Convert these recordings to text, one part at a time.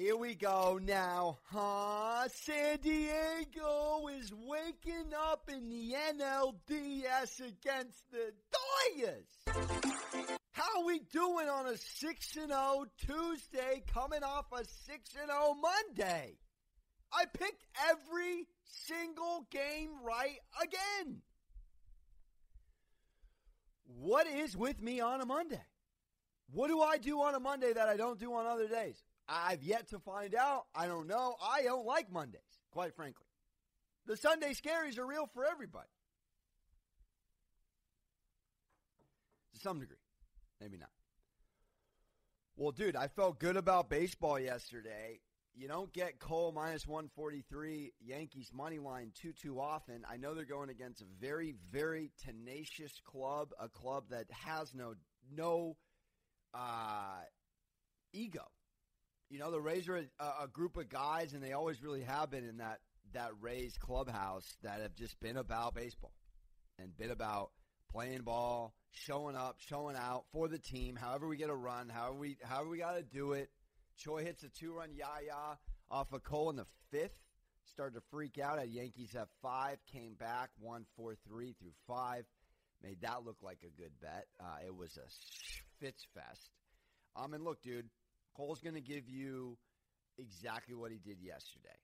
Here we go now, huh? San Diego is waking up in the NLDS against the Dodgers. How are we doing on a 6 and 0 Tuesday coming off a 6 and 0 Monday? I picked every single game right again. What is with me on a Monday? What do I do on a Monday that I don't do on other days? I've yet to find out. I don't know. I don't like Mondays, quite frankly. The Sunday scaries are real for everybody. To some degree. Maybe not. Well, dude, I felt good about baseball yesterday. You don't get Cole minus 143 Yankees money line too too often. I know they're going against a very very tenacious club, a club that has no no uh, ego. You know, the Rays are a, a group of guys, and they always really have been in that that Rays clubhouse that have just been about baseball and been about playing ball, showing up, showing out for the team. However we get a run, however we however we got to do it. Choi hits a two-run yaya off of Cole in the fifth. Started to freak out. At Yankees have five, came back, won four three through five. Made that look like a good bet. Uh, it was a fits fest. Um, and look, dude, Cole's going to give you exactly what he did yesterday.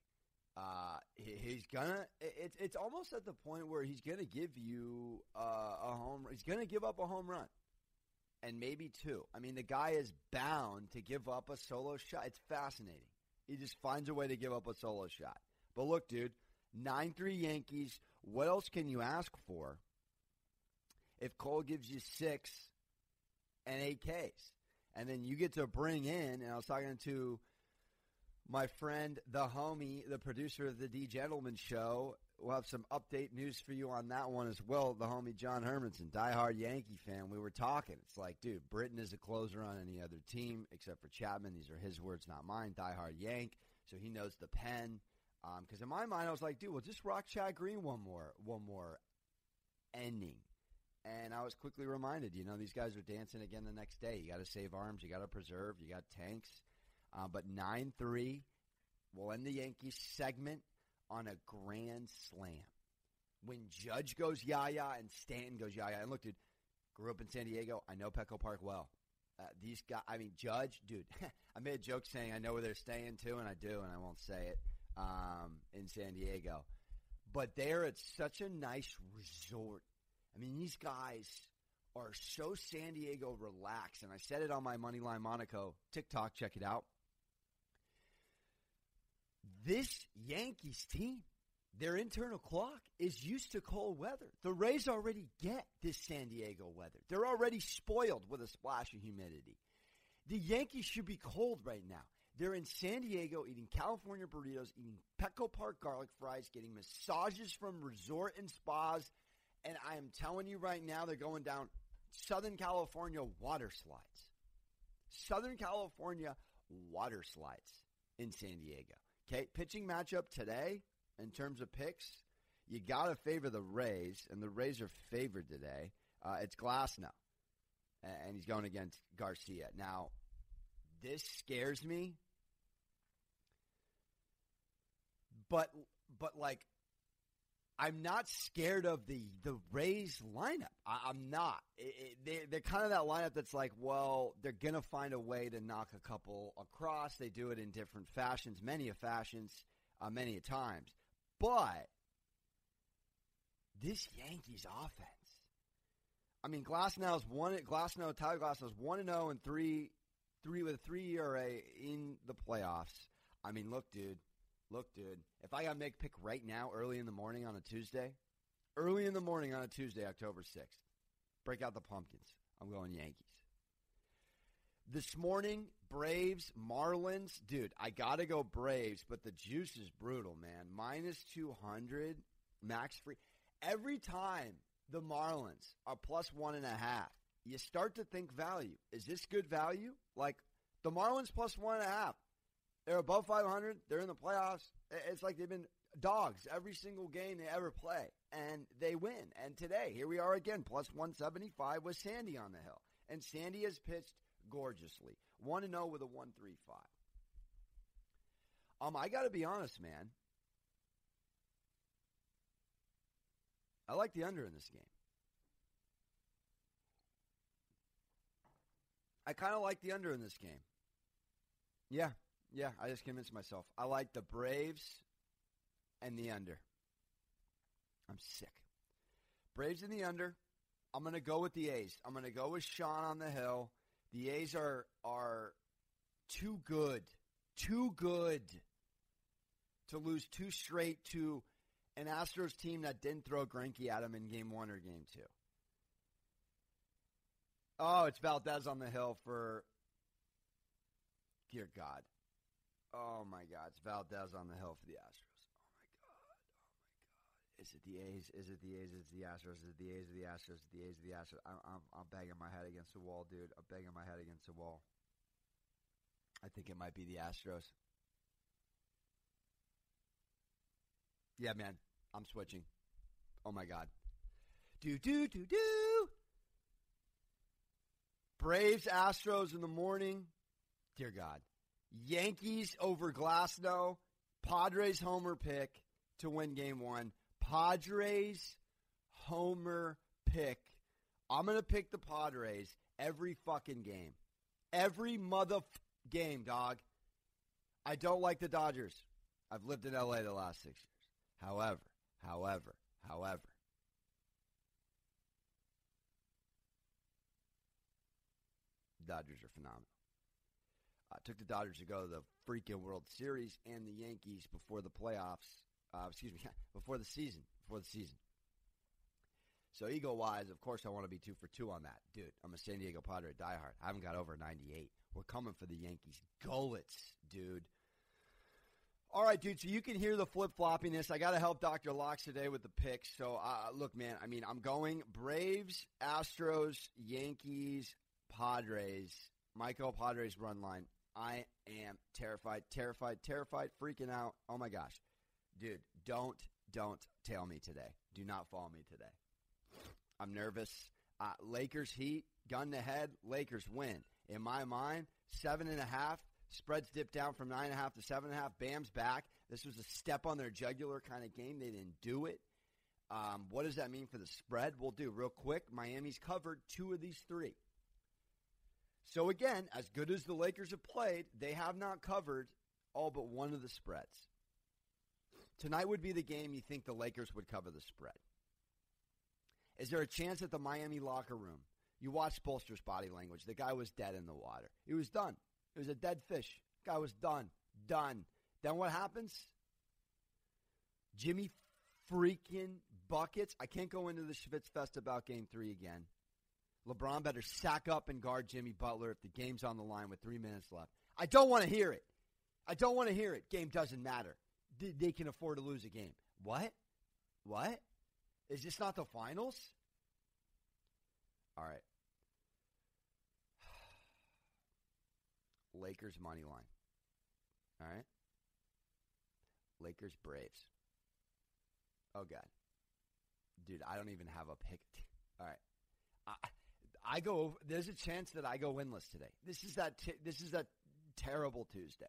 Uh, he's gonna. It's it's almost at the point where he's gonna give you uh, a home. He's gonna give up a home run, and maybe two. I mean, the guy is bound to give up a solo shot. It's fascinating. He just finds a way to give up a solo shot. But look, dude, nine three Yankees. What else can you ask for? If Cole gives you six and eight Ks, and then you get to bring in. And I was talking to my friend, the homie, the producer of the D Gentleman Show. We'll have some update news for you on that one as well. The homie John Hermanson, diehard Yankee fan. We were talking. It's like, dude, Britton is a closer on any other team except for Chapman. These are his words, not mine. Diehard Yank, so he knows the pen. Because um, in my mind, I was like, dude, well, just rock Chad Green one more, one more ending. And I was quickly reminded, you know, these guys are dancing again the next day. You got to save arms, you got to preserve, you got tanks. Uh, but 9 3 will end the Yankees segment on a grand slam. When Judge goes yaya and Stanton goes yaya. And look, dude, grew up in San Diego. I know Petco Park well. Uh, these guys, I mean, Judge, dude, I made a joke saying I know where they're staying too, and I do, and I won't say it, um, in San Diego. But they're at such a nice resort. I mean, these guys are so San Diego relaxed, and I said it on my Moneyline Monaco TikTok. Check it out. This Yankees team, their internal clock is used to cold weather. The Rays already get this San Diego weather. They're already spoiled with a splash of humidity. The Yankees should be cold right now. They're in San Diego eating California burritos, eating Petco Park garlic fries, getting massages from resort and spas, and I am telling you right now, they're going down Southern California water slides. Southern California water slides in San Diego. Okay, pitching matchup today in terms of picks, you got to favor the Rays, and the Rays are favored today. Uh, it's Glasnow, and he's going against Garcia. Now, this scares me, but but like I'm not scared of the the Rays lineup. I, am not. It, it, they, they're kind of that lineup that's like, well, they're gonna find a way to knock a couple across. They do it in different fashions, many of fashions, uh, many a times. But this Yankees offense. I mean, Glasnow's one. Glasnow, Tyler Glasnow's one and zero oh and three, three with a three ERA in the playoffs. I mean, look, dude. Look, dude, if I got to make a pick right now, early in the morning on a Tuesday, early in the morning on a Tuesday, October 6th, break out the pumpkins. I'm going Yankees. This morning, Braves, Marlins. Dude, I got to go Braves, but the juice is brutal, man. Minus 200, max free. Every time the Marlins are plus one and a half, you start to think value. Is this good value? Like the Marlins plus one and a half. They're above 500. They're in the playoffs. It's like they've been dogs every single game they ever play, and they win. And today, here we are again, plus 175 with Sandy on the hill. And Sandy has pitched gorgeously. 1 0 with a 135. Um, I got to be honest, man. I like the under in this game. I kind of like the under in this game. Yeah, yeah, I just convinced myself. I like the Braves and the under. I'm sick. Braves in the under. I'm going to go with the A's. I'm going to go with Sean on the hill. The A's are are too good, too good to lose two straight to an Astros team that didn't throw Greinke at him in Game One or Game Two. Oh, it's Valdez on the hill for. Dear God. Oh my God, it's Valdez on the hill for the Astros. Oh my God, oh my God. Is it the A's? Is it the A's? Is it the Astros? Is it the A's or the Astros? Is it the A's or the Astros? I'm, I'm, I'm banging my head against the wall, dude. I'm banging my head against the wall. I think it might be the Astros. Yeah, man. I'm switching. Oh my god. Do do do do. Braves Astros in the morning. Dear God. Yankees over Glasnow. Padres homer pick to win game one. Padres homer pick. I'm going to pick the Padres every fucking game. Every mother game, dog. I don't like the Dodgers. I've lived in LA the last six years. However, however, however, Dodgers are phenomenal. I took the Dodgers to go to the freaking World Series and the Yankees before the playoffs uh, excuse me, before the season. Before the season. So ego wise, of course, I want to be two for two on that, dude. I'm a San Diego Padre diehard. I haven't got over 98. We're coming for the Yankees. Gollets, dude. All right, dude. So you can hear the flip floppiness. I got to help Dr. Locks today with the picks. So uh, look, man. I mean, I'm going Braves, Astros, Yankees, Padres. Michael Padres run line. I am terrified, terrified, terrified, freaking out. Oh my gosh dude, don't don't tail me today. Do not follow me today. I'm nervous. Uh, Lakers Heat gun to head. Lakers win. In my mind, seven and a half. Spreads dip down from nine and a half to seven and a half. Bam's back. This was a step on their jugular kind of game. They didn't do it. Um, what does that mean for the spread? We'll do real quick. Miami's covered two of these three. So again, as good as the Lakers have played, they have not covered all but one of the spreads. Tonight would be the game you think the Lakers would cover the spread. Is there a chance that the Miami locker room, you watch Spoelstra's body language, the guy was dead in the water. He was done. It was a dead fish. Guy was done. Done. Then what happens? Jimmy freaking buckets. I can't go into the Schwitz Fest about game three again. LeBron better sack up and guard Jimmy Butler if the game's on the line with three minutes left. I don't want to hear it. I don't want to hear it. Game doesn't matter they can afford to lose a game. What? What? Is this not the finals? All right. Lakers money line. All right. Lakers Braves. Oh god. Dude, I don't even have a pick. All right. I, I go there's a chance that I go winless today. This is that t- this is that terrible Tuesday.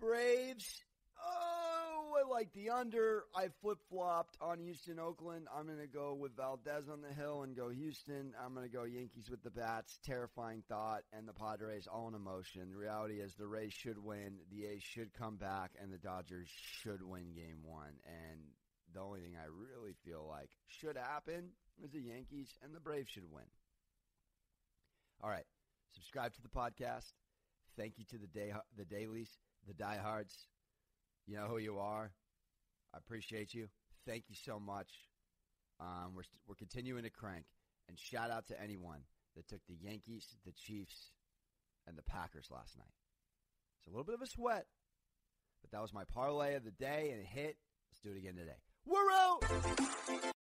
Braves. Oh, I like the under. I flip flopped on Houston, Oakland. I'm going to go with Valdez on the hill and go Houston. I'm going to go Yankees with the bats. Terrifying thought. And the Padres all in emotion. The reality is the Rays should win. The A's should come back, and the Dodgers should win game one. And the only thing I really feel like should happen is the Yankees and the Braves should win. All right. Subscribe to the podcast. Thank you to the day the dailies the diehards. You know who you are. I appreciate you. Thank you so much. Um, we're we're continuing to crank, and shout out to anyone that took the Yankees, the Chiefs, and the Packers last night. It's a little bit of a sweat, but that was my parlay of the day, and it hit. Let's do it again today. We're out.